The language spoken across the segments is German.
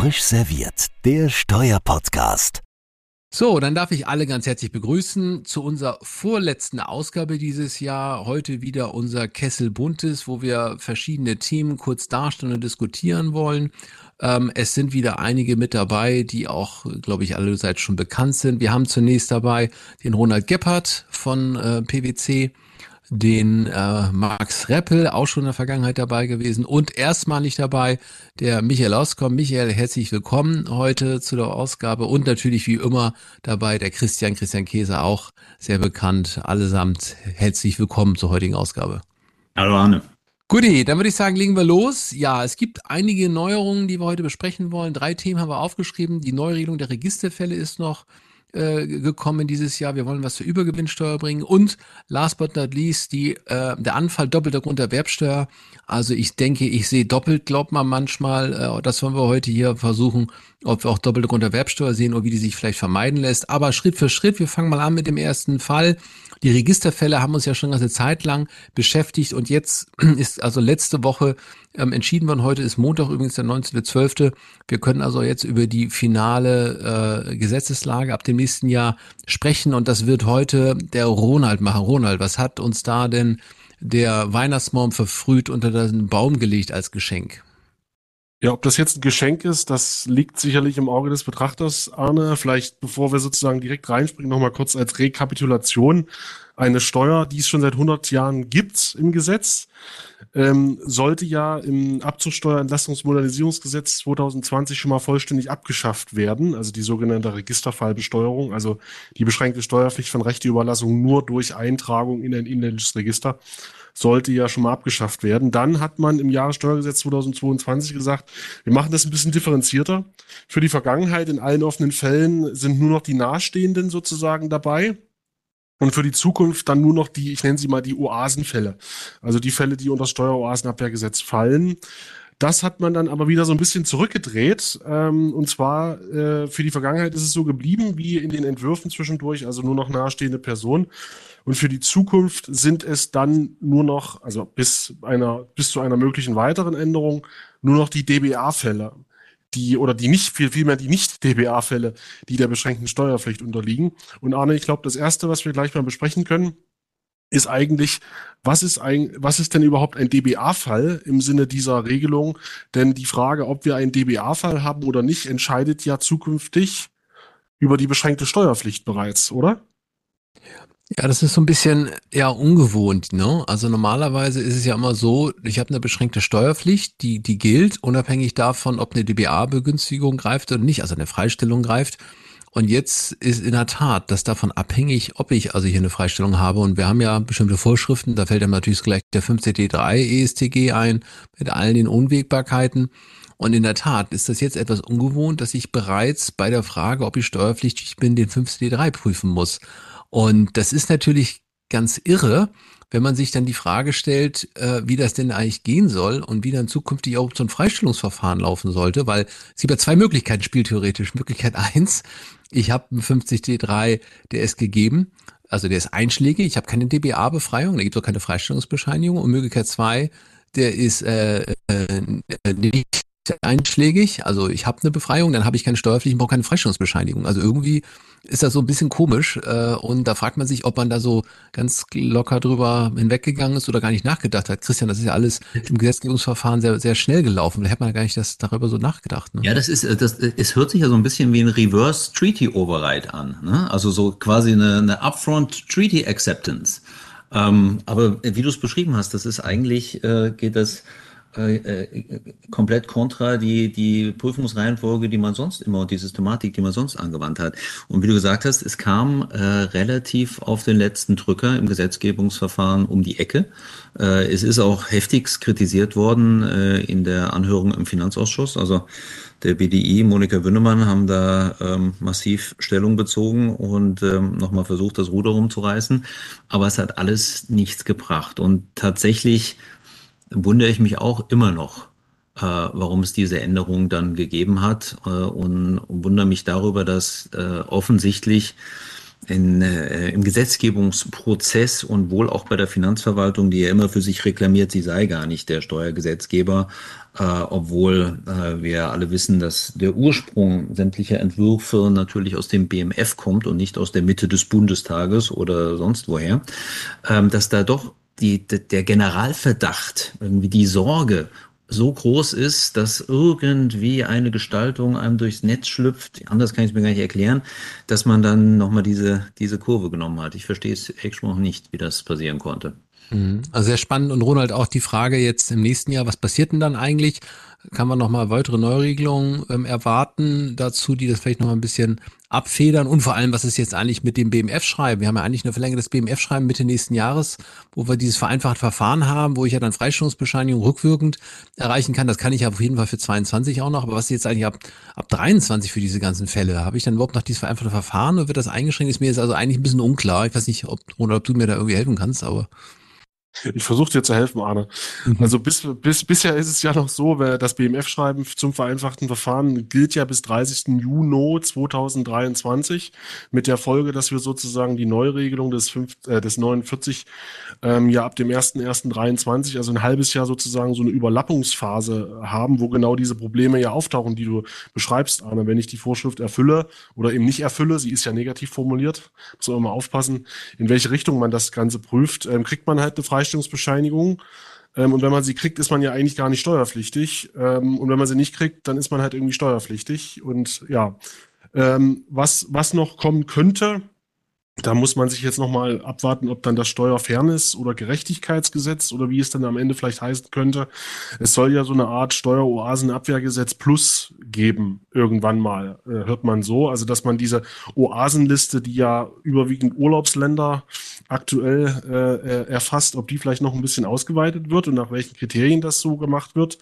Frisch serviert, der Steuerpodcast. So, dann darf ich alle ganz herzlich begrüßen zu unserer vorletzten Ausgabe dieses Jahr. Heute wieder unser Kessel Buntes, wo wir verschiedene Themen kurz darstellen und diskutieren wollen. Ähm, es sind wieder einige mit dabei, die auch, glaube ich, allerseits schon bekannt sind. Wir haben zunächst dabei den Ronald Gebhardt von äh, PwC den äh, Max Reppel, auch schon in der Vergangenheit dabei gewesen und erstmalig dabei der Michael Auskommen. Michael, herzlich willkommen heute zu der Ausgabe und natürlich wie immer dabei der Christian, Christian Käse, auch sehr bekannt. Allesamt herzlich willkommen zur heutigen Ausgabe. Hallo Arne. Guti, dann würde ich sagen, legen wir los. Ja, es gibt einige Neuerungen, die wir heute besprechen wollen. Drei Themen haben wir aufgeschrieben. Die Neuregelung der Registerfälle ist noch äh, gekommen dieses Jahr. Wir wollen was zur Übergewinnsteuer bringen und last but not least die, äh, der Anfall doppelter Grunderwerbsteuer. Also ich denke, ich sehe doppelt, glaubt man manchmal. Äh, das wollen wir heute hier versuchen, ob wir auch doppelte Grunderwerbsteuer sehen oder wie die sich vielleicht vermeiden lässt. Aber Schritt für Schritt, wir fangen mal an mit dem ersten Fall. Die Registerfälle haben uns ja schon eine ganze Zeit lang beschäftigt und jetzt ist also letzte Woche ähm, entschieden worden. Heute ist Montag übrigens der 19.12. Wir können also jetzt über die finale äh, Gesetzeslage ab dem nächsten Jahr sprechen und das wird heute der Ronald machen. Ronald, was hat uns da denn der Weihnachtsbaum verfrüht unter den Baum gelegt als Geschenk? Ja, ob das jetzt ein Geschenk ist, das liegt sicherlich im Auge des Betrachters, Arne. Vielleicht, bevor wir sozusagen direkt reinspringen, nochmal kurz als Rekapitulation. Eine Steuer, die es schon seit 100 Jahren gibt im Gesetz, ähm, sollte ja im Abzugsteuerentlastungsmodernisierungsgesetz 2020 schon mal vollständig abgeschafft werden. Also die sogenannte Registerfallbesteuerung, also die beschränkte Steuerpflicht von Rechteüberlassung nur durch Eintragung in ein inländisches Register sollte ja schon mal abgeschafft werden. Dann hat man im Jahressteuergesetz 2022 gesagt, wir machen das ein bisschen differenzierter. Für die Vergangenheit in allen offenen Fällen sind nur noch die Nahestehenden sozusagen dabei. Und für die Zukunft dann nur noch die, ich nenne sie mal die Oasenfälle. Also die Fälle, die unter das Steueroasenabwehrgesetz fallen. Das hat man dann aber wieder so ein bisschen zurückgedreht. Ähm, und zwar äh, für die Vergangenheit ist es so geblieben wie in den Entwürfen zwischendurch, also nur noch nahestehende Personen. Und für die Zukunft sind es dann nur noch, also bis einer, bis zu einer möglichen weiteren Änderung, nur noch die DBA-Fälle, die oder die nicht viel vielmehr die nicht DBA-Fälle, die der beschränkten Steuerpflicht unterliegen. Und Arne, ich glaube, das erste, was wir gleich mal besprechen können, ist eigentlich, was ist ein, was ist denn überhaupt ein DBA-Fall im Sinne dieser Regelung? Denn die Frage, ob wir einen DBA-Fall haben oder nicht, entscheidet ja zukünftig über die beschränkte Steuerpflicht bereits, oder? Ja, das ist so ein bisschen ja ungewohnt, ne? Also normalerweise ist es ja immer so, ich habe eine beschränkte Steuerpflicht, die die gilt unabhängig davon, ob eine DBA-Begünstigung greift oder nicht, also eine Freistellung greift. Und jetzt ist in der Tat das davon abhängig, ob ich also hier eine Freistellung habe. Und wir haben ja bestimmte Vorschriften, da fällt ja natürlich gleich der 5CT3 ESTG ein, mit allen den Unwägbarkeiten. Und in der Tat ist das jetzt etwas ungewohnt, dass ich bereits bei der Frage, ob ich steuerpflichtig bin, den 5CT3 prüfen muss. Und das ist natürlich ganz irre, wenn man sich dann die Frage stellt, äh, wie das denn eigentlich gehen soll und wie dann zukünftig auch so ein Freistellungsverfahren laufen sollte, weil es gibt ja zwei Möglichkeiten spieltheoretisch. Möglichkeit eins, ich habe einen 50D3, der ist gegeben, also der ist einschlägig, ich habe keine DBA-Befreiung, da gibt es auch keine Freistellungsbescheinigung. Und Möglichkeit zwei, der ist äh, äh, nicht einschlägig, also ich habe eine Befreiung, dann habe ich keine Steuerpflicht, ich brauche keine Freistellungsbescheinigung. Also irgendwie ist das so ein bisschen komisch äh, und da fragt man sich, ob man da so ganz locker drüber hinweggegangen ist oder gar nicht nachgedacht hat. Christian, das ist ja alles im Gesetzgebungsverfahren sehr, sehr schnell gelaufen. Da hätte man gar nicht das, darüber so nachgedacht. Ne? Ja, das ist, das, es hört sich ja so ein bisschen wie ein Reverse Treaty Override an. Ne? Also so quasi eine, eine Upfront Treaty Acceptance. Ähm, aber wie du es beschrieben hast, das ist eigentlich, äh, geht das äh, äh, komplett kontra die, die Prüfungsreihenfolge, die man sonst immer und die Systematik, die man sonst angewandt hat. Und wie du gesagt hast, es kam äh, relativ auf den letzten Drücker im Gesetzgebungsverfahren um die Ecke. Äh, es ist auch heftigst kritisiert worden äh, in der Anhörung im Finanzausschuss. Also der BDI, Monika Wünnemann, haben da ähm, massiv Stellung bezogen und ähm, nochmal versucht, das Ruder rumzureißen. Aber es hat alles nichts gebracht. Und tatsächlich wundere ich mich auch immer noch, äh, warum es diese Änderung dann gegeben hat äh, und, und wundere mich darüber, dass äh, offensichtlich in, äh, im Gesetzgebungsprozess und wohl auch bei der Finanzverwaltung, die ja immer für sich reklamiert, sie sei gar nicht der Steuergesetzgeber, äh, obwohl äh, wir alle wissen, dass der Ursprung sämtlicher Entwürfe natürlich aus dem BMF kommt und nicht aus der Mitte des Bundestages oder sonst woher, ähm, dass da doch die, der Generalverdacht, irgendwie die Sorge so groß ist, dass irgendwie eine Gestaltung einem durchs Netz schlüpft, anders kann ich es mir gar nicht erklären, dass man dann nochmal diese, diese Kurve genommen hat. Ich verstehe es echt noch nicht, wie das passieren konnte. Mhm. Also sehr spannend und Ronald auch die Frage jetzt im nächsten Jahr, was passiert denn dann eigentlich? Kann man nochmal weitere Neuregelungen ähm, erwarten dazu, die das vielleicht nochmal ein bisschen abfedern und vor allem, was ist jetzt eigentlich mit dem BMF-Schreiben? Wir haben ja eigentlich eine Verlängerung des BMF-Schreiben Mitte nächsten Jahres, wo wir dieses vereinfachte Verfahren haben, wo ich ja dann Freistellungsbescheinigung rückwirkend erreichen kann. Das kann ich ja auf jeden Fall für 22 auch noch. Aber was ist jetzt eigentlich ab, ab 23 für diese ganzen Fälle? Habe ich dann überhaupt noch dieses vereinfachte Verfahren oder wird das eingeschränkt? Ist mir jetzt also eigentlich ein bisschen unklar. Ich weiß nicht, ob, oder ob du mir da irgendwie helfen kannst, aber. Ich versuche dir zu helfen, Arne. Mhm. Also bis, bis, bisher ist es ja noch so, das BMF-Schreiben zum vereinfachten Verfahren gilt ja bis 30. Juni 2023 mit der Folge, dass wir sozusagen die Neuregelung des, 5, äh, des 49 ähm, ja ab dem 1.1.23, also ein halbes Jahr sozusagen so eine Überlappungsphase haben, wo genau diese Probleme ja auftauchen, die du beschreibst, Arne. Wenn ich die Vorschrift erfülle oder eben nicht erfülle, sie ist ja negativ formuliert, muss man immer aufpassen, in welche Richtung man das Ganze prüft, ähm, kriegt man halt eine Frage Freistellungsbescheinigung. Ähm, und wenn man sie kriegt, ist man ja eigentlich gar nicht steuerpflichtig. Ähm, und wenn man sie nicht kriegt, dann ist man halt irgendwie steuerpflichtig. Und ja, ähm, was, was noch kommen könnte, da muss man sich jetzt nochmal abwarten, ob dann das Steuerfairness- oder Gerechtigkeitsgesetz oder wie es dann am Ende vielleicht heißen könnte. Es soll ja so eine Art Steueroasenabwehrgesetz plus geben, irgendwann mal, äh, hört man so. Also, dass man diese Oasenliste, die ja überwiegend Urlaubsländer aktuell äh, äh erfasst, ob die vielleicht noch ein bisschen ausgeweitet wird und nach welchen Kriterien das so gemacht wird.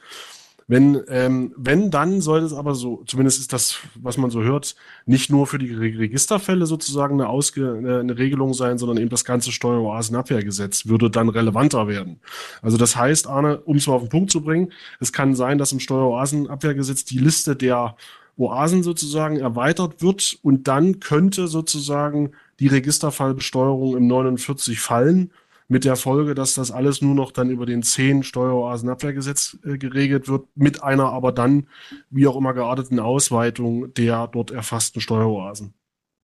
Wenn, ähm, wenn, dann soll es aber so, zumindest ist das, was man so hört, nicht nur für die Registerfälle sozusagen eine, Ausge eine Regelung sein, sondern eben das ganze Steueroasenabwehrgesetz würde dann relevanter werden. Also das heißt, Arne, um es mal auf den Punkt zu bringen, es kann sein, dass im Steueroasenabwehrgesetz die Liste der Oasen sozusagen erweitert wird und dann könnte sozusagen die Registerfallbesteuerung im 49 fallen mit der Folge, dass das alles nur noch dann über den 10 Steueroasenabwehrgesetz äh, geregelt wird, mit einer aber dann, wie auch immer gearteten Ausweitung der dort erfassten Steueroasen.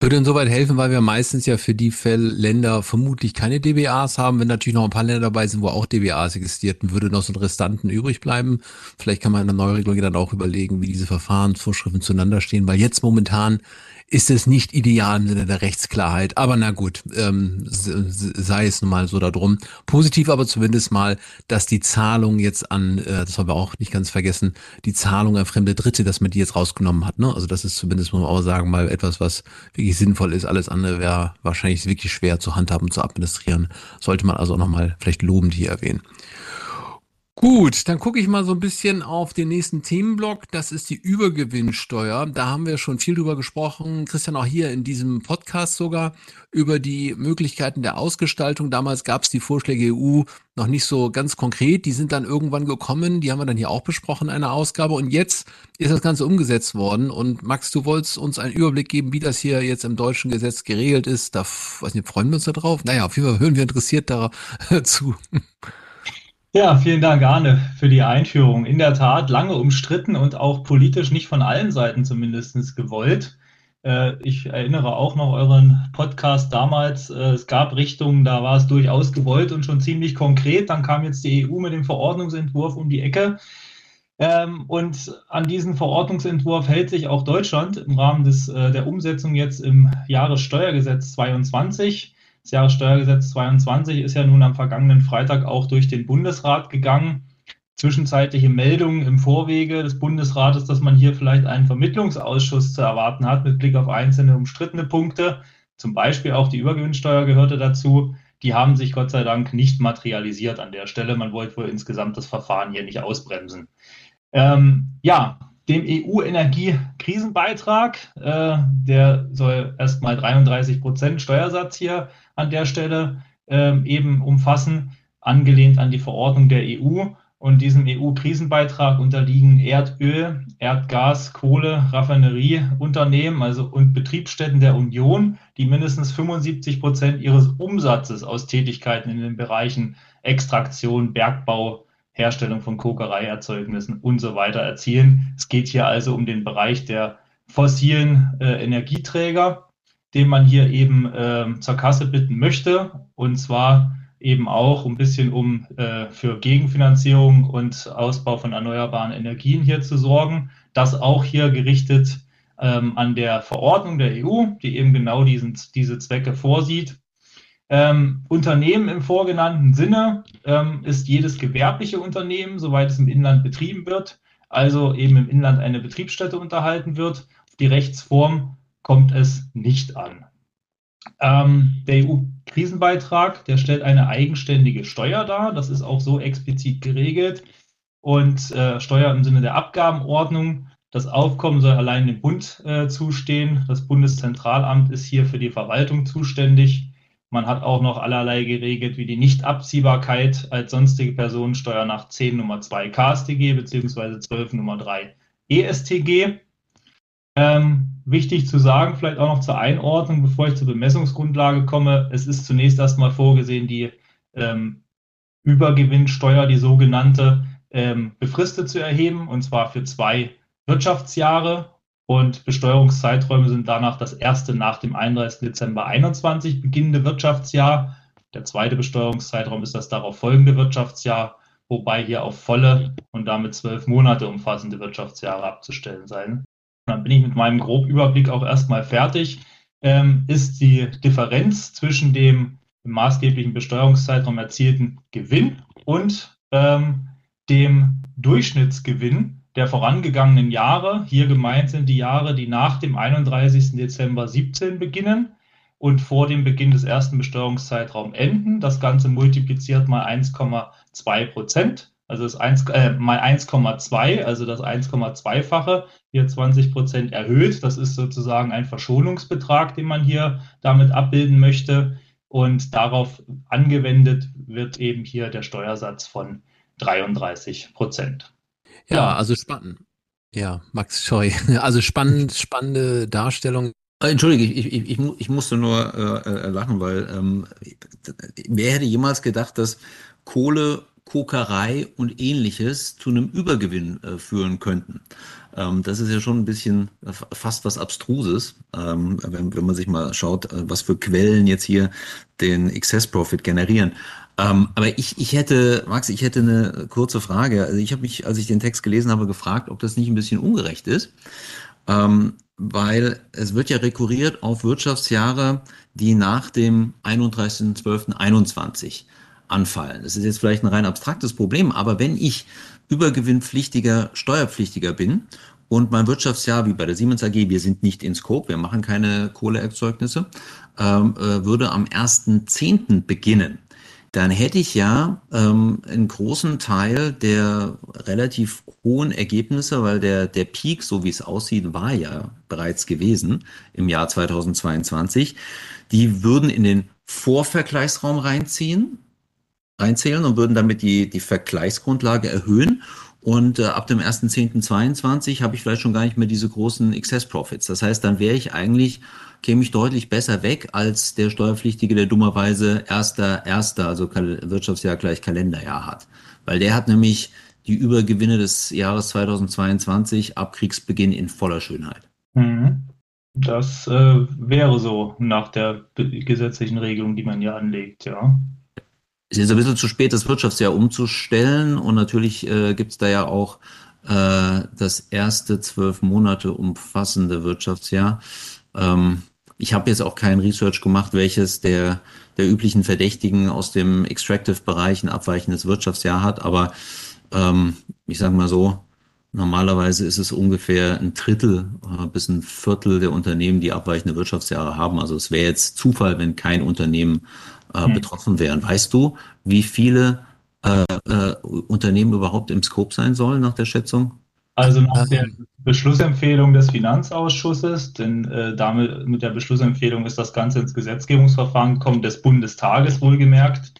Würde insoweit helfen, weil wir meistens ja für die Fälle Länder vermutlich keine DBAs haben. Wenn natürlich noch ein paar Länder dabei sind, wo auch DBAs existierten, würde noch so ein Restanten übrig bleiben. Vielleicht kann man in der Neuregelung dann auch überlegen, wie diese Verfahrensvorschriften zueinander stehen, weil jetzt momentan ist es nicht ideal im Sinne der Rechtsklarheit. Aber na gut, ähm, sei es nun mal so darum. Positiv aber zumindest mal, dass die Zahlung jetzt an, äh, das haben wir auch nicht ganz vergessen, die Zahlung an fremde Dritte, dass man die jetzt rausgenommen hat. Ne? Also das ist zumindest, muss man auch sagen, mal etwas, was wirklich sinnvoll ist. Alles andere wäre wahrscheinlich wirklich schwer zu handhaben zu administrieren. Sollte man also auch nochmal vielleicht lobend hier erwähnen. Gut, dann gucke ich mal so ein bisschen auf den nächsten Themenblock. Das ist die Übergewinnsteuer. Da haben wir schon viel drüber gesprochen. Christian, auch hier in diesem Podcast sogar über die Möglichkeiten der Ausgestaltung. Damals gab es die Vorschläge EU noch nicht so ganz konkret. Die sind dann irgendwann gekommen. Die haben wir dann hier auch besprochen in einer Ausgabe. Und jetzt ist das Ganze umgesetzt worden. Und Max, du wolltest uns einen Überblick geben, wie das hier jetzt im deutschen Gesetz geregelt ist. Da, weiß nicht, freuen wir uns da drauf? Naja, auf jeden Fall hören wir interessiert dazu. Ja, vielen Dank, Arne, für die Einführung. In der Tat lange umstritten und auch politisch nicht von allen Seiten zumindest gewollt. Äh, ich erinnere auch noch euren Podcast damals. Äh, es gab Richtungen, da war es durchaus gewollt und schon ziemlich konkret. Dann kam jetzt die EU mit dem Verordnungsentwurf um die Ecke. Ähm, und an diesen Verordnungsentwurf hält sich auch Deutschland im Rahmen des, äh, der Umsetzung jetzt im Jahressteuergesetz 22. Das Jahressteuergesetz 22 ist ja nun am vergangenen Freitag auch durch den Bundesrat gegangen. Zwischenzeitliche Meldungen im Vorwege des Bundesrates, dass man hier vielleicht einen Vermittlungsausschuss zu erwarten hat mit Blick auf einzelne umstrittene Punkte. Zum Beispiel auch die Übergewinnsteuer gehörte dazu. Die haben sich Gott sei Dank nicht materialisiert an der Stelle. Man wollte wohl insgesamt das Verfahren hier nicht ausbremsen. Ähm, ja, dem EU-Energiekrisenbeitrag, äh, der soll erstmal 33 Prozent Steuersatz hier an der Stelle ähm, eben umfassen, angelehnt an die Verordnung der EU. Und diesem EU-Krisenbeitrag unterliegen Erdöl, Erdgas, Kohle, Raffinerieunternehmen also und Betriebsstätten der Union, die mindestens 75 Prozent ihres Umsatzes aus Tätigkeiten in den Bereichen Extraktion, Bergbau, Herstellung von Kokereierzeugnissen und so weiter erzielen. Es geht hier also um den Bereich der fossilen äh, Energieträger, den man hier eben äh, zur Kasse bitten möchte. Und zwar eben auch ein bisschen um äh, für Gegenfinanzierung und Ausbau von erneuerbaren Energien hier zu sorgen. Das auch hier gerichtet ähm, an der Verordnung der EU, die eben genau diesen, diese Zwecke vorsieht. Ähm, Unternehmen im vorgenannten Sinne ähm, ist jedes gewerbliche Unternehmen, soweit es im Inland betrieben wird, also eben im Inland eine Betriebsstätte unterhalten wird. die Rechtsform kommt es nicht an. Ähm, der EU-Krisenbeitrag, der stellt eine eigenständige Steuer dar. Das ist auch so explizit geregelt. Und äh, Steuer im Sinne der Abgabenordnung. Das Aufkommen soll allein dem Bund äh, zustehen. Das Bundeszentralamt ist hier für die Verwaltung zuständig. Man hat auch noch allerlei geregelt, wie die Nichtabziehbarkeit als sonstige Personensteuer nach 10 Nummer 2 KStG bzw. 12 Nummer 3 ESTG. Ähm, wichtig zu sagen, vielleicht auch noch zur Einordnung, bevor ich zur Bemessungsgrundlage komme. Es ist zunächst erstmal vorgesehen, die ähm, Übergewinnsteuer, die sogenannte, ähm, befristet zu erheben, und zwar für zwei Wirtschaftsjahre. Und Besteuerungszeiträume sind danach das erste nach dem 31. Dezember 2021 beginnende Wirtschaftsjahr. Der zweite Besteuerungszeitraum ist das darauf folgende Wirtschaftsjahr, wobei hier auf volle und damit zwölf Monate umfassende Wirtschaftsjahre abzustellen sein dann bin ich mit meinem Grobüberblick auch erstmal fertig, ähm, ist die Differenz zwischen dem im maßgeblichen Besteuerungszeitraum erzielten Gewinn und ähm, dem Durchschnittsgewinn der vorangegangenen Jahre. Hier gemeint sind die Jahre, die nach dem 31. Dezember 17 beginnen und vor dem Beginn des ersten Besteuerungszeitraums enden. Das Ganze multipliziert mal 1,2 Prozent also das 1, äh, mal 1,2, also das 1,2-fache, hier 20 Prozent erhöht. Das ist sozusagen ein Verschonungsbetrag, den man hier damit abbilden möchte. Und darauf angewendet wird eben hier der Steuersatz von 33 Prozent. Ja, ja, also spannend. Ja, Max, sorry. Also spannend, spannende Darstellung. Äh, Entschuldige, ich, ich, ich, ich musste nur äh, äh, lachen, weil ähm, wer hätte jemals gedacht, dass Kohle Kokerei und ähnliches zu einem Übergewinn äh, führen könnten. Ähm, das ist ja schon ein bisschen äh, fast was Abstruses, ähm, wenn, wenn man sich mal schaut, äh, was für Quellen jetzt hier den Excess Profit generieren. Ähm, aber ich, ich hätte, Max, ich hätte eine kurze Frage. Also ich habe mich, als ich den Text gelesen habe, gefragt, ob das nicht ein bisschen ungerecht ist. Ähm, weil es wird ja rekurriert auf Wirtschaftsjahre, die nach dem 31.12.21 anfallen. Das ist jetzt vielleicht ein rein abstraktes Problem, aber wenn ich übergewinnpflichtiger Steuerpflichtiger bin und mein Wirtschaftsjahr, wie bei der Siemens AG, wir sind nicht in Scope, wir machen keine Kohleerzeugnisse, ähm, äh, würde am 1.10. beginnen, dann hätte ich ja ähm, einen großen Teil der relativ hohen Ergebnisse, weil der, der Peak, so wie es aussieht, war ja bereits gewesen im Jahr 2022, die würden in den Vorvergleichsraum reinziehen reinzählen und würden damit die, die Vergleichsgrundlage erhöhen. Und äh, ab dem 1.10.22 habe ich vielleicht schon gar nicht mehr diese großen Excess Profits. Das heißt, dann wäre ich eigentlich, käme ich deutlich besser weg als der Steuerpflichtige, der dummerweise erster, erster, also Wirtschaftsjahr gleich Kalenderjahr hat. Weil der hat nämlich die Übergewinne des Jahres 2022 ab Kriegsbeginn in voller Schönheit. Mhm. Das äh, wäre so nach der gesetzlichen Regelung, die man hier anlegt, ja. Es ist ein bisschen zu spät, das Wirtschaftsjahr umzustellen und natürlich äh, gibt es da ja auch äh, das erste zwölf Monate umfassende Wirtschaftsjahr. Ähm, ich habe jetzt auch kein Research gemacht, welches der, der üblichen Verdächtigen aus dem Extractive-Bereich ein abweichendes Wirtschaftsjahr hat, aber ähm, ich sage mal so, normalerweise ist es ungefähr ein Drittel äh, bis ein Viertel der Unternehmen, die abweichende Wirtschaftsjahre haben. Also es wäre jetzt Zufall, wenn kein Unternehmen äh, hm. betroffen wären. Weißt du, wie viele äh, äh, Unternehmen überhaupt im Scope sein sollen nach der Schätzung? Also nach der Beschlussempfehlung des Finanzausschusses, denn äh, damit mit der Beschlussempfehlung ist das Ganze ins Gesetzgebungsverfahren gekommen, des Bundestages wohlgemerkt,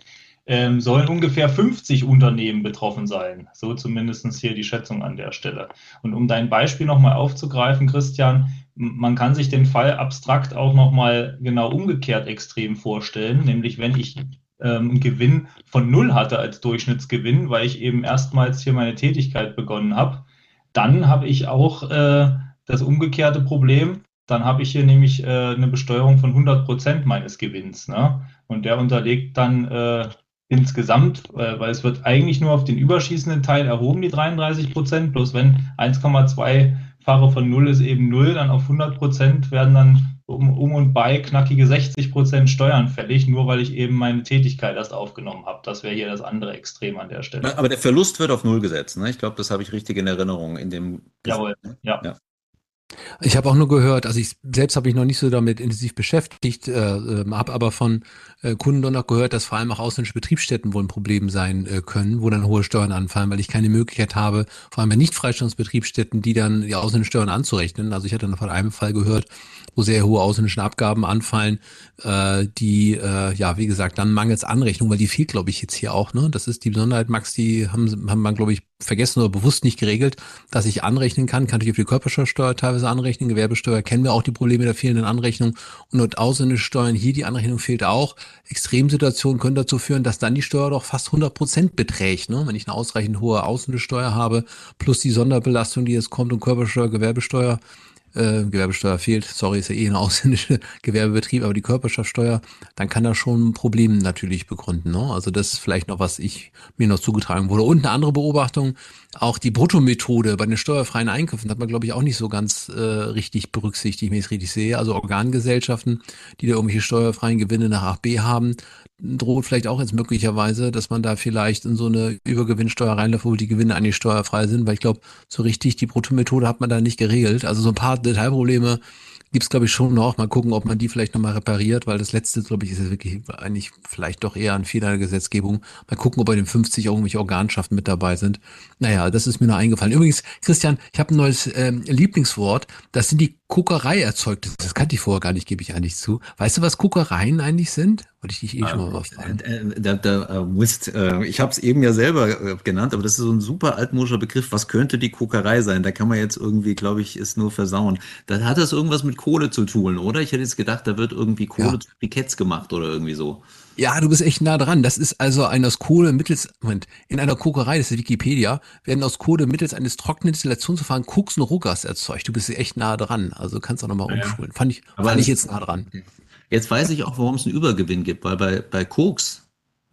ähm, sollen ungefähr 50 Unternehmen betroffen sein. So zumindest hier die Schätzung an der Stelle. Und um dein Beispiel nochmal aufzugreifen, Christian, man kann sich den Fall abstrakt auch nochmal genau umgekehrt extrem vorstellen, nämlich wenn ich ähm, einen Gewinn von null hatte als Durchschnittsgewinn, weil ich eben erstmals hier meine Tätigkeit begonnen habe, dann habe ich auch äh, das umgekehrte Problem. Dann habe ich hier nämlich äh, eine Besteuerung von 100 Prozent meines Gewinns. Ne? Und der unterlegt dann äh, insgesamt, äh, weil es wird eigentlich nur auf den überschießenden Teil erhoben, die 33 Prozent, bloß wenn 1,2 Fache von 0 ist eben 0, dann auf 100 Prozent werden dann um, um und bei knackige 60 Prozent Steuern fällig, nur weil ich eben meine Tätigkeit erst aufgenommen habe. Das wäre hier das andere Extrem an der Stelle. Aber der Verlust wird auf 0 gesetzt. Ne? Ich glaube, das habe ich richtig in Erinnerung in dem. Jawohl, ja. ja. Ich habe auch nur gehört, also ich selbst habe mich noch nicht so damit intensiv beschäftigt, äh, ähm, habe aber von äh, Kunden doch noch gehört, dass vor allem auch ausländische Betriebsstätten wohl ein Problem sein äh, können, wo dann hohe Steuern anfallen, weil ich keine Möglichkeit habe, vor allem bei nicht Freistellungsbetriebsstätten, die dann die ausländischen Steuern anzurechnen. Also ich hatte noch von einem Fall gehört, wo sehr hohe ausländische Abgaben anfallen, äh, die, äh, ja, wie gesagt, dann mangels Anrechnung, weil die fehlt, glaube ich, jetzt hier auch. Ne? Das ist die Besonderheit, Max, die haben, haben man, glaube ich, vergessen oder bewusst nicht geregelt, dass ich anrechnen kann, kann ich auf die Körperschaftsteuer teilweise anrechnen, Gewerbesteuer kennen wir auch die Probleme der fehlenden Anrechnung und dort ausländische Steuern, hier die Anrechnung fehlt auch. Extremsituationen können dazu führen, dass dann die Steuer doch fast 100 Prozent beträgt. Ne? Wenn ich eine ausreichend hohe ausländische Steuer habe, plus die Sonderbelastung, die jetzt kommt und Körpersteuer, Gewerbesteuer, äh, Gewerbesteuer fehlt, sorry, ist ja eh ein ausländischer Gewerbebetrieb, aber die Körperschaftssteuer, dann kann das schon ein Problem natürlich begründen. Ne? Also das ist vielleicht noch, was ich mir noch zugetragen wurde. Und eine andere Beobachtung, auch die Bruttomethode bei den steuerfreien Einkäufen hat man, glaube ich, auch nicht so ganz äh, richtig berücksichtigt, wenn ich es richtig sehe. Also Organgesellschaften, die da irgendwelche steuerfreien Gewinne nach 8b haben, droht vielleicht auch jetzt möglicherweise, dass man da vielleicht in so eine Übergewinnsteuer reinläuft, wo die Gewinne eigentlich steuerfrei sind, weil ich glaube, so richtig die Bruttomethode hat man da nicht geregelt. Also so ein paar Detailprobleme gibt's glaube ich, schon noch. Mal gucken, ob man die vielleicht nochmal repariert, weil das letzte, glaube ich, ist ja wirklich eigentlich vielleicht doch eher ein Fehler der Gesetzgebung. Mal gucken, ob bei den 50 irgendwelche Organschaften mit dabei sind. Naja, das ist mir nur eingefallen. Übrigens, Christian, ich habe ein neues ähm, Lieblingswort. Das sind die Kokerei-Erzeugnis. Das kannte ich vorher gar nicht, gebe ich eigentlich zu. Weißt du, was Kokereien eigentlich sind? Wollte ich dich eh schon mal was fragen. Äh, äh, da, da, äh, Mist, äh, ich habe es eben ja selber äh, genannt, aber das ist so ein super altmodischer Begriff. Was könnte die Kokerei sein? Da kann man jetzt irgendwie, glaube ich, es nur versauen. Da hat das irgendwas mit Kohle zu tun, oder? Ich hätte jetzt gedacht, da wird irgendwie Kohle ja. zu Briketts gemacht oder irgendwie so. Ja, du bist echt nah dran. Das ist also ein aus Kohle mittels, Moment, in einer Kokerei, das ist Wikipedia, werden aus Kohle mittels eines trockenen Destillationsverfahrens Koks und Rugas erzeugt. Du bist echt nah dran. Also kannst auch nochmal ja, umschulen. Fand ich, fand ich jetzt nah dran. Jetzt weiß ich auch, warum es einen Übergewinn gibt, weil bei, bei Koks,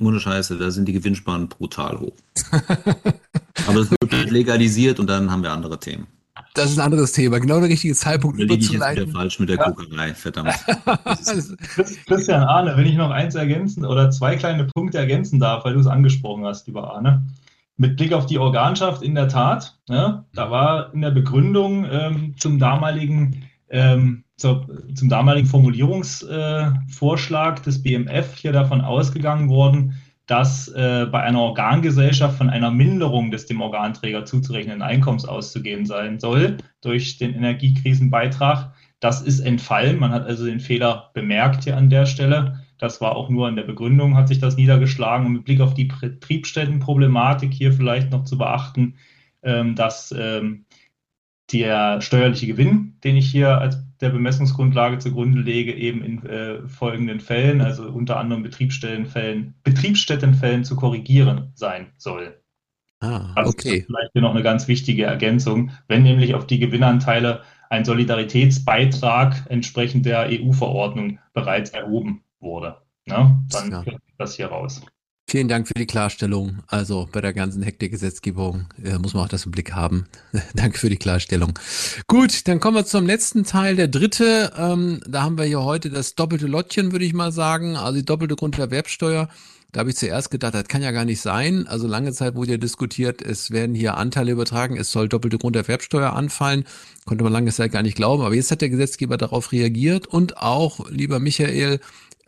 ohne Scheiße, da sind die Gewinnspannen brutal hoch. Aber es wird legalisiert und dann haben wir andere Themen. Das ist ein anderes Thema. Genau der richtige Zeitpunkt da überzuleiten. Ich falsch mit der ja. Kokerei, verdammt. Christian Arne, wenn ich noch eins ergänzen oder zwei kleine Punkte ergänzen darf, weil du es angesprochen hast, lieber Arne. Mit Blick auf die Organschaft in der Tat, ne, da war in der Begründung ähm, zum damaligen ähm, zur, zum damaligen Formulierungsvorschlag äh, des BMF hier davon ausgegangen worden, dass äh, bei einer Organgesellschaft von einer Minderung des dem Organträger zuzurechnenden Einkommens auszugehen sein soll durch den Energiekrisenbeitrag. Das ist entfallen. Man hat also den Fehler bemerkt hier an der Stelle. Das war auch nur in der Begründung, hat sich das niedergeschlagen. Und mit Blick auf die Betriebsstättenproblematik hier vielleicht noch zu beachten, ähm, dass ähm, der steuerliche Gewinn, den ich hier als der Bemessungsgrundlage zugrunde lege, eben in äh, folgenden Fällen, also unter anderem Betriebsstättenfällen, Betriebsstättenfällen zu korrigieren sein soll. Ah, also okay. Vielleicht noch eine ganz wichtige Ergänzung, wenn nämlich auf die Gewinnanteile ein Solidaritätsbeitrag entsprechend der EU-Verordnung bereits erhoben wurde. Ne? Dann ja. das hier raus. Vielen Dank für die Klarstellung. Also bei der ganzen Hektik-Gesetzgebung äh, muss man auch das im Blick haben. Danke für die Klarstellung. Gut, dann kommen wir zum letzten Teil, der dritte. Ähm, da haben wir hier heute das doppelte Lottchen, würde ich mal sagen. Also die doppelte Grunderwerbsteuer. Da habe ich zuerst gedacht, das kann ja gar nicht sein. Also lange Zeit wurde ja diskutiert, es werden hier Anteile übertragen, es soll doppelte Grunderwerbsteuer anfallen. Konnte man lange Zeit gar nicht glauben. Aber jetzt hat der Gesetzgeber darauf reagiert und auch, lieber Michael,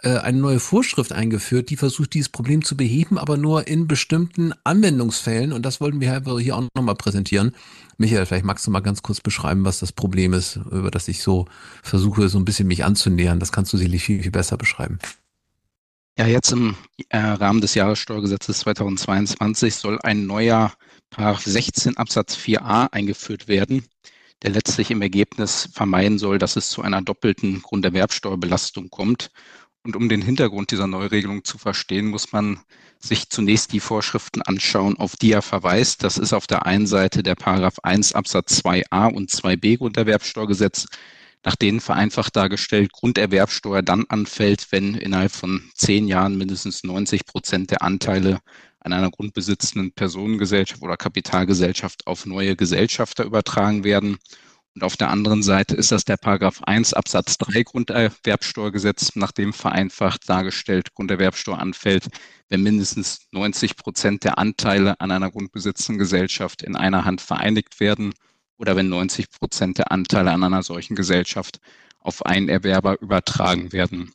äh, eine neue Vorschrift eingeführt, die versucht, dieses Problem zu beheben, aber nur in bestimmten Anwendungsfälle. Und das wollten wir hier auch nochmal präsentieren. Michael, vielleicht magst du mal ganz kurz beschreiben, was das Problem ist, über das ich so versuche, so ein bisschen mich anzunähern. Das kannst du sicherlich viel, viel besser beschreiben. Ja, jetzt im äh, Rahmen des Jahressteuergesetzes 2022 soll ein neuer Paragraph 16 Absatz 4a eingeführt werden, der letztlich im Ergebnis vermeiden soll, dass es zu einer doppelten Grunderwerbsteuerbelastung kommt. Und um den Hintergrund dieser Neuregelung zu verstehen, muss man sich zunächst die Vorschriften anschauen, auf die er verweist. Das ist auf der einen Seite der Paragraph 1 Absatz 2a und 2b Grunderwerbsteuergesetz, nach denen vereinfacht dargestellt Grunderwerbsteuer dann anfällt, wenn innerhalb von zehn Jahren mindestens 90 Prozent der Anteile an einer grundbesitzenden Personengesellschaft oder Kapitalgesellschaft auf neue Gesellschafter übertragen werden. Und auf der anderen Seite ist das der Paragraph 1 Absatz 3 Grunderwerbsteuergesetz, nach dem vereinfacht dargestellt Grunderwerbsteuer anfällt, wenn mindestens 90 Prozent der Anteile an einer grundbesitzenden Gesellschaft in einer Hand vereinigt werden oder wenn 90 Prozent der Anteile an einer solchen Gesellschaft auf einen Erwerber übertragen werden.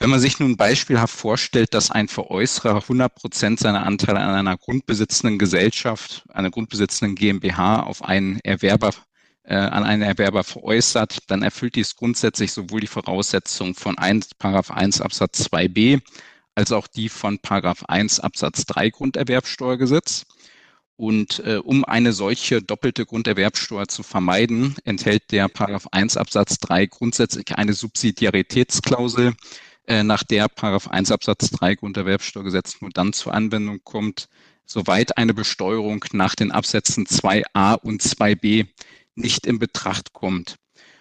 Wenn man sich nun beispielhaft vorstellt, dass ein Veräußerer 100 Prozent seiner Anteile an einer grundbesitzenden Gesellschaft, einer grundbesitzenden GmbH auf einen Erwerber an einen Erwerber veräußert, dann erfüllt dies grundsätzlich sowohl die Voraussetzung von 1, Paragraph 1 Absatz 2b als auch die von Paragraph 1 Absatz 3 Grunderwerbsteuergesetz. Und äh, um eine solche doppelte Grunderwerbsteuer zu vermeiden, enthält der Paragraph 1 Absatz 3 grundsätzlich eine Subsidiaritätsklausel, äh, nach der Paragraph 1 Absatz 3 Grunderwerbsteuergesetz nur dann zur Anwendung kommt, soweit eine Besteuerung nach den Absätzen 2a und 2b nicht in Betracht kommt.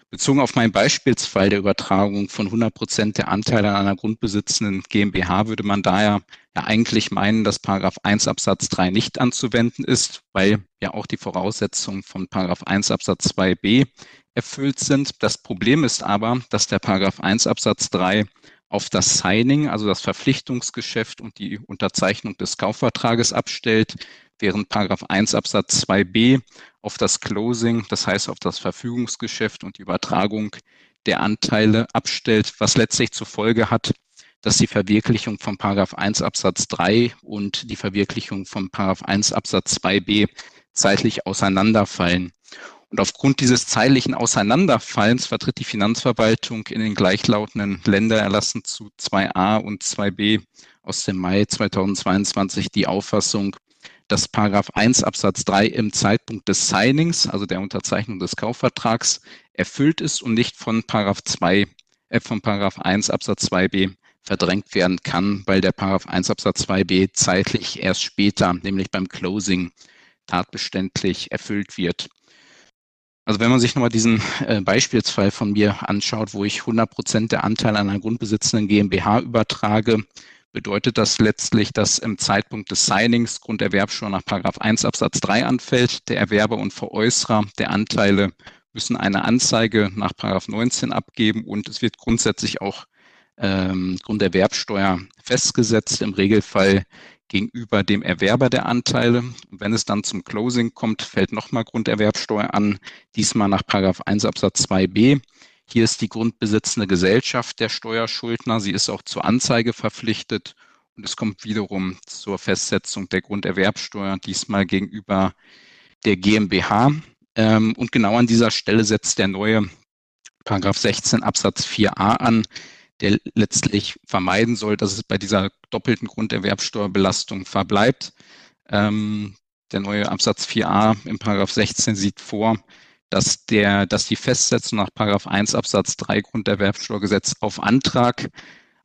Bezogen auf meinen Beispielsfall der Übertragung von 100 Prozent der Anteile an einer grundbesitzenden GmbH würde man daher ja eigentlich meinen, dass Paragraph 1 Absatz 3 nicht anzuwenden ist, weil ja auch die Voraussetzungen von Paragraph 1 Absatz 2b erfüllt sind. Das Problem ist aber, dass der Paragraph 1 Absatz 3 auf das Signing, also das Verpflichtungsgeschäft und die Unterzeichnung des Kaufvertrages abstellt, während Paragraph 1 Absatz 2b auf das Closing, das heißt auf das Verfügungsgeschäft und die Übertragung der Anteile abstellt, was letztlich zur Folge hat, dass die Verwirklichung von Paragraph 1 Absatz 3 und die Verwirklichung von Paragraph 1 Absatz 2b zeitlich auseinanderfallen. Und aufgrund dieses zeitlichen Auseinanderfallens vertritt die Finanzverwaltung in den gleichlautenden Ländererlassen zu 2a und 2b aus dem Mai 2022 die Auffassung, dass Paragraph 1 Absatz 3 im Zeitpunkt des Signings, also der Unterzeichnung des Kaufvertrags, erfüllt ist und nicht von Paragraph 2, äh, von Paragraph 1 Absatz 2b verdrängt werden kann, weil der Paragraph 1 Absatz 2b zeitlich erst später, nämlich beim Closing, tatbeständig erfüllt wird. Also wenn man sich nochmal diesen äh, Beispielsfall von mir anschaut, wo ich 100 Prozent der Anteile an einer grundbesitzenden GmbH übertrage, bedeutet das letztlich, dass im Zeitpunkt des Signings Grunderwerbsteuer nach 1 Absatz 3 anfällt. Der Erwerber und Veräußerer der Anteile müssen eine Anzeige nach 19 abgeben und es wird grundsätzlich auch ähm, Grunderwerbsteuer festgesetzt, im Regelfall gegenüber dem Erwerber der Anteile. Und wenn es dann zum Closing kommt, fällt nochmal Grunderwerbsteuer an, diesmal nach 1 Absatz 2b. Hier ist die grundbesitzende Gesellschaft der Steuerschuldner. Sie ist auch zur Anzeige verpflichtet. Und es kommt wiederum zur Festsetzung der Grunderwerbsteuer, diesmal gegenüber der GmbH. Ähm, und genau an dieser Stelle setzt der neue Paragraph 16 Absatz 4a an, der letztlich vermeiden soll, dass es bei dieser doppelten Grunderwerbsteuerbelastung verbleibt. Ähm, der neue Absatz 4a im Paragraph 16 sieht vor, dass der, dass die Festsetzung nach Paragraph 1 Absatz 3 Grunderwerbsteuergesetz auf Antrag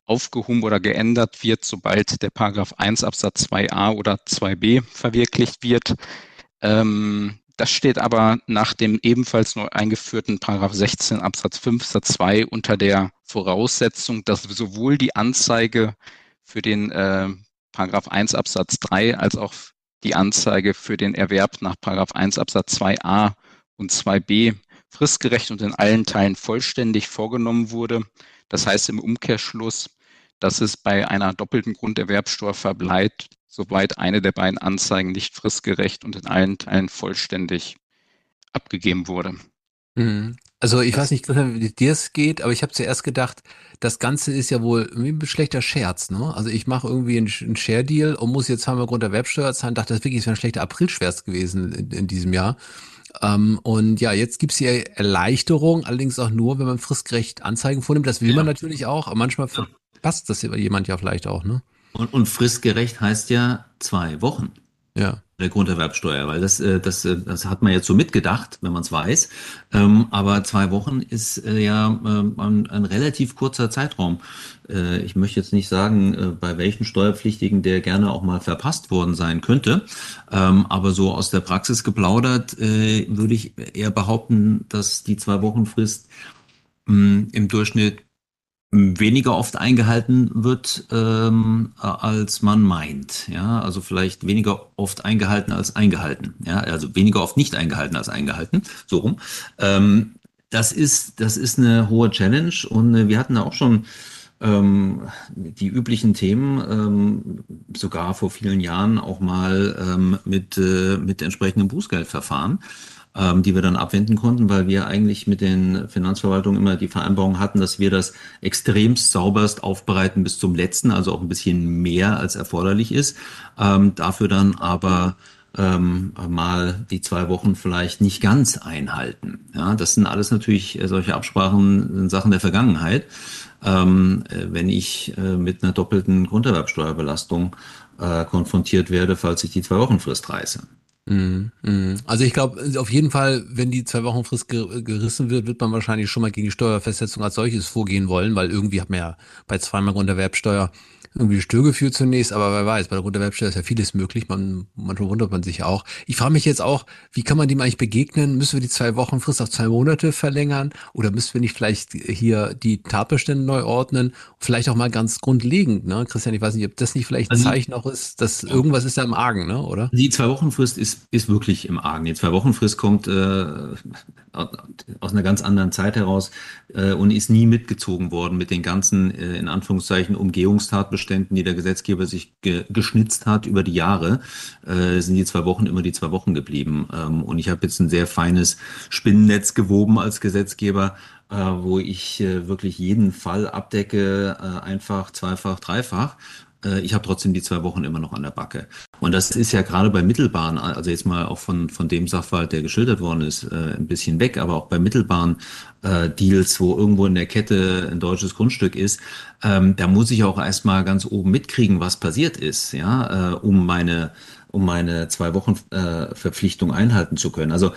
aufgehoben oder geändert wird, sobald der Paragraph 1 Absatz 2a oder 2b verwirklicht wird. Ähm, das steht aber nach dem ebenfalls neu eingeführten Paragraph 16 Absatz 5 Satz 2 unter der Voraussetzung, dass sowohl die Anzeige für den äh, Paragraph 1 Absatz 3 als auch die Anzeige für den Erwerb nach Paragraph 1 Absatz 2a und 2b fristgerecht und in allen Teilen vollständig vorgenommen wurde. Das heißt im Umkehrschluss, dass es bei einer doppelten Grunderwerbsteuer verbleibt, soweit eine der beiden Anzeigen nicht fristgerecht und in allen Teilen vollständig abgegeben wurde. Mhm. Also ich weiß nicht, wie dir es geht, aber ich habe zuerst gedacht, das Ganze ist ja wohl ein schlechter Scherz, ne? Also ich mache irgendwie einen, Share-Deal und muss jetzt haben wir Grund der Websteuer zahlen, dachte, das wirklich ist ein schlechter Aprilschwärz gewesen in, in diesem Jahr. Ähm, und ja, jetzt gibt's hier Erleichterung, allerdings auch nur, wenn man fristgerecht Anzeigen vornimmt. Das will ja. man natürlich auch, aber manchmal verpasst das jemand ja vielleicht auch, ne? Und, und fristgerecht heißt ja zwei Wochen. Ja. Der Grunderwerbsteuer, weil das, äh, das, äh, das hat man jetzt so mitgedacht, wenn man es weiß. Ähm, aber zwei Wochen ist äh, ja ähm, ein, ein relativ kurzer Zeitraum. Ich möchte jetzt nicht sagen, bei welchen Steuerpflichtigen der gerne auch mal verpasst worden sein könnte. Ähm, aber so aus der Praxis geplaudert würde ich eher behaupten, dass die zwei Wochen Frist mm, im Durchschnitt weniger oft eingehalten wird, ähm, als man meint. Ja, also vielleicht weniger oft eingehalten als eingehalten. Ja, also weniger oft nicht eingehalten als eingehalten. So rum. Ähm, das ist, das ist eine hohe Challenge und äh, wir hatten da auch schon ähm, die üblichen Themen, ähm, sogar vor vielen Jahren auch mal ähm, mit, äh, mit entsprechendem Bußgeldverfahren ähm, die wir dann abwenden konnten, weil wir eigentlich mit den Finanzverwaltungen immer die Vereinbarung hatten, dass wir das extremst sauberst aufbereiten bis zum letzten, also auch ein bisschen mehr als erforderlich ist. Ähm, dafür dann aber ähm, mal die zwei Wochen vielleicht nicht ganz einhalten. Ja, das sind alles natürlich äh, solche Absprachen, sind Sachen der Vergangenheit. Ähm, äh, wenn ich äh, mit einer doppelten Grunderwerbsteuerbelastung äh, konfrontiert werde, falls ich die zwei Wochen Frist reiße. Mhm, mhm. Also ich glaube, auf jeden Fall, wenn die zwei Wochen Frist gerissen wird, wird man wahrscheinlich schon mal gegen die Steuerfestsetzung als solches vorgehen wollen, weil irgendwie hat man ja bei zweimal Grunderwerbsteuer irgendwie Störgefühl zunächst, aber wer weiß, bei der Grunderwerbsteuer ist ja vieles möglich, man, manchmal wundert man sich auch. Ich frage mich jetzt auch, wie kann man dem eigentlich begegnen? Müssen wir die zwei Wochen Frist auf zwei Monate verlängern oder müssen wir nicht vielleicht hier die Tatbestände neu ordnen? Vielleicht auch mal ganz grundlegend, ne? Christian, ich weiß nicht, ob das nicht vielleicht ein also Zeichen auch ist, dass irgendwas ist da im Argen, ne? oder? Die zwei Wochen Frist ist, ist wirklich im Argen. Die zwei Wochen Frist kommt äh, aus einer ganz anderen Zeit heraus äh, und ist nie mitgezogen worden mit den ganzen, äh, in Anführungszeichen, Umgehungstatbeständen, die der Gesetzgeber sich ge geschnitzt hat über die Jahre, äh, sind die zwei Wochen immer die zwei Wochen geblieben. Ähm, und ich habe jetzt ein sehr feines Spinnennetz gewoben als Gesetzgeber, äh, wo ich äh, wirklich jeden Fall abdecke, äh, einfach, zweifach, dreifach ich habe trotzdem die zwei Wochen immer noch an der Backe. Und das ist ja gerade bei mittelbaren, also jetzt mal auch von, von dem Sachverhalt, der geschildert worden ist, äh, ein bisschen weg, aber auch bei mittelbaren äh, Deals, wo irgendwo in der Kette ein deutsches Grundstück ist, ähm, da muss ich auch erstmal ganz oben mitkriegen, was passiert ist, ja, äh, um meine, um meine zwei Wochen äh, Verpflichtung einhalten zu können. Also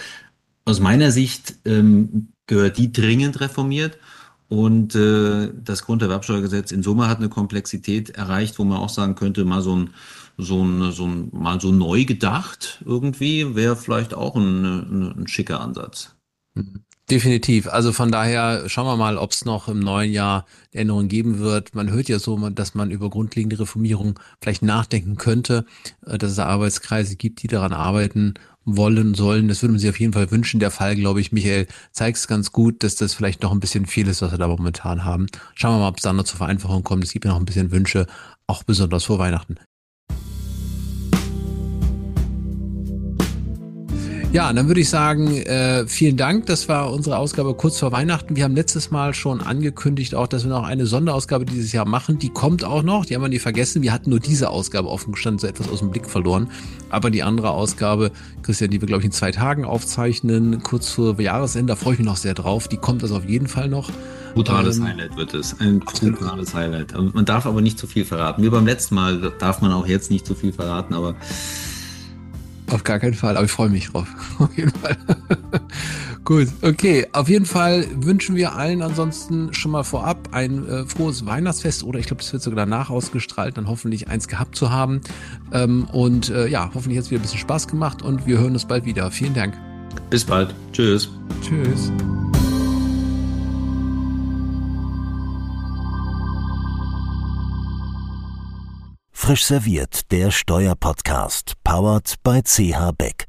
aus meiner Sicht ähm, gehört die dringend reformiert. Und äh, das Grunderwerbsteuergesetz in Summe hat eine Komplexität erreicht, wo man auch sagen könnte, mal so ein, so ein, so ein mal so neu gedacht irgendwie wäre vielleicht auch ein, ein, ein schicker Ansatz. Definitiv. Also von daher schauen wir mal, ob es noch im neuen Jahr Änderungen geben wird. Man hört ja so, dass man über grundlegende Reformierung vielleicht nachdenken könnte, äh, dass es Arbeitskreise gibt, die daran arbeiten wollen sollen. Das würde man sich auf jeden Fall wünschen. Der Fall, glaube ich, Michael, zeigt es ganz gut, dass das vielleicht noch ein bisschen viel ist, was wir da momentan haben. Schauen wir mal, ob es da noch zur Vereinfachung kommt. Es gibt ja noch ein bisschen Wünsche, auch besonders vor Weihnachten. Ja, dann würde ich sagen, äh, vielen Dank. Das war unsere Ausgabe kurz vor Weihnachten. Wir haben letztes Mal schon angekündigt, auch, dass wir noch eine Sonderausgabe dieses Jahr machen. Die kommt auch noch. Die haben wir nie vergessen. Wir hatten nur diese Ausgabe offen gestanden, so etwas aus dem Blick verloren. Aber die andere Ausgabe, Christian, die wir, glaube ich, in zwei Tagen aufzeichnen, kurz vor Jahresende, da freue ich mich noch sehr drauf. Die kommt also auf jeden Fall noch. Brutales ähm, Highlight wird es. Ein brutales Highlight. Man darf aber nicht zu viel verraten. Wie beim letzten Mal darf man auch jetzt nicht zu viel verraten, aber auf gar keinen Fall, aber ich freue mich drauf. Auf jeden Fall. Gut, okay. Auf jeden Fall wünschen wir allen ansonsten schon mal vorab ein äh, frohes Weihnachtsfest oder ich glaube, das wird sogar danach ausgestrahlt, dann hoffentlich eins gehabt zu haben. Ähm, und äh, ja, hoffentlich hat es wieder ein bisschen Spaß gemacht und wir hören uns bald wieder. Vielen Dank. Bis bald. Tschüss. Tschüss. Frisch serviert, der Steuerpodcast, powered by CH Beck.